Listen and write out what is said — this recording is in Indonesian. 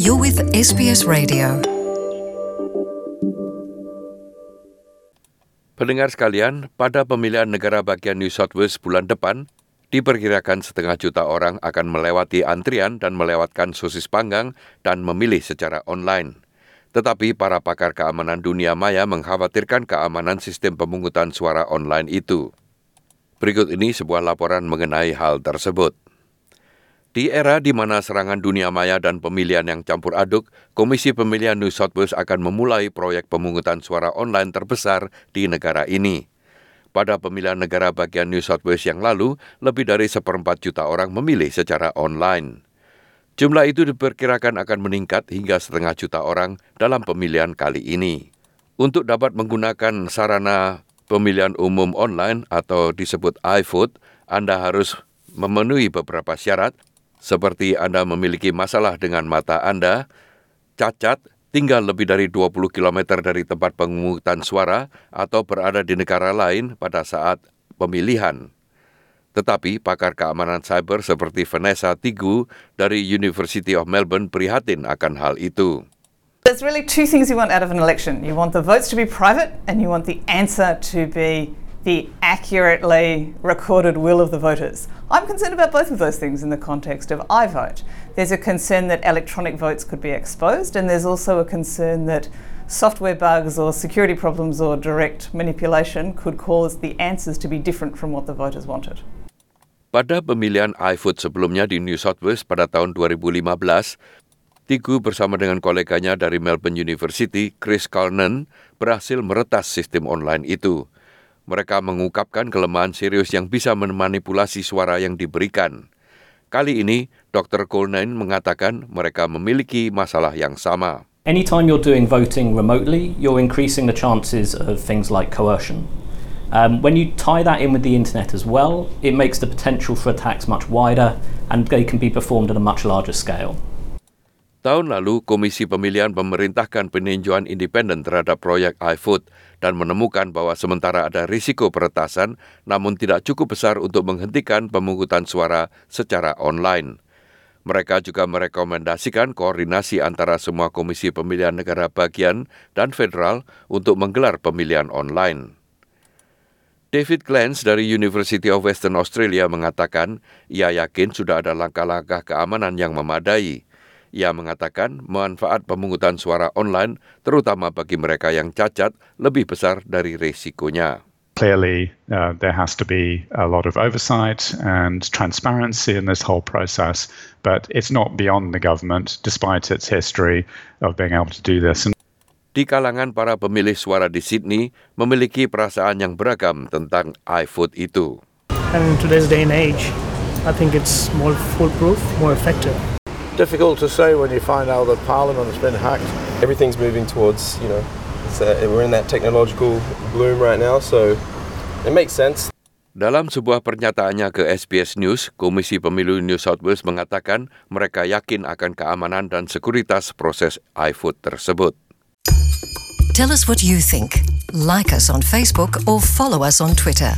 You're with SBS Radio. Pendengar sekalian, pada pemilihan negara bagian New South Wales bulan depan, diperkirakan setengah juta orang akan melewati antrian dan melewatkan sosis panggang dan memilih secara online. Tetapi para pakar keamanan dunia maya mengkhawatirkan keamanan sistem pemungutan suara online itu. Berikut ini sebuah laporan mengenai hal tersebut. Di era di mana serangan dunia maya dan pemilihan yang campur aduk, Komisi Pemilihan New South Wales akan memulai proyek pemungutan suara online terbesar di negara ini. Pada pemilihan negara bagian New South Wales yang lalu, lebih dari seperempat juta orang memilih secara online. Jumlah itu diperkirakan akan meningkat hingga setengah juta orang dalam pemilihan kali ini. Untuk dapat menggunakan sarana pemilihan umum online atau disebut iVote, Anda harus memenuhi beberapa syarat seperti Anda memiliki masalah dengan mata Anda, cacat, tinggal lebih dari 20 km dari tempat pemungutan suara atau berada di negara lain pada saat pemilihan. Tetapi pakar keamanan cyber seperti Vanessa Tigu dari University of Melbourne prihatin akan hal itu. There's really two things you want out of an election. You want the votes to be private and you want the answer to be the accurately recorded will of the voters. I'm concerned about both of those things in the context of I vote. There's a concern that electronic votes could be exposed, and there's also a concern that software bugs or security problems or direct manipulation could cause the answers to be different from what the voters wanted. Pada pemilihan iVote sebelumnya di New South Wales pada tahun 2015, Tigu bersama dengan koleganya dari Melbourne University, Chris Cullen, berhasil meretas sistem online itu. Mereka mengungkapkan kelemahan serius yang bisa memanipulasi suara yang diberikan. Kali ini, Dr. Colnane mengatakan mereka memiliki masalah yang sama. Anytime you're doing voting remotely, you're increasing the chances of things like coercion. Um, when you tie that in with the internet as well, it makes the potential for attacks much wider and they can be performed at a much larger scale. Tahun lalu, Komisi Pemilihan memerintahkan peninjauan independen terhadap proyek iFood dan menemukan bahwa sementara ada risiko peretasan, namun tidak cukup besar untuk menghentikan pemungutan suara secara online. Mereka juga merekomendasikan koordinasi antara semua komisi pemilihan negara bagian dan federal untuk menggelar pemilihan online. David Glantz dari University of Western Australia mengatakan ia yakin sudah ada langkah-langkah keamanan yang memadai – ia mengatakan manfaat pemungutan suara online, terutama bagi mereka yang cacat, lebih besar dari risikonya. Clearly, uh, there has to be a lot of oversight and transparency in this whole process, but it's not beyond the government, despite its history of being able to do this. And di kalangan para pemilih suara di Sydney memiliki perasaan yang beragam tentang iVote itu. And in today's day and age, I think it's more foolproof, more effective. Difficult to say when you find out that Parliament has been hacked. Everything's moving towards, you know, uh, we're in that technological bloom right now, so it makes sense. Dalam sebuah pernyataannya ke SBS News, Komisi Pemilu New South Wales mengatakan mereka yakin akan keamanan dan sekuritas proses iFood tersebut. Tell us what you think. Like us on Facebook or follow us on Twitter.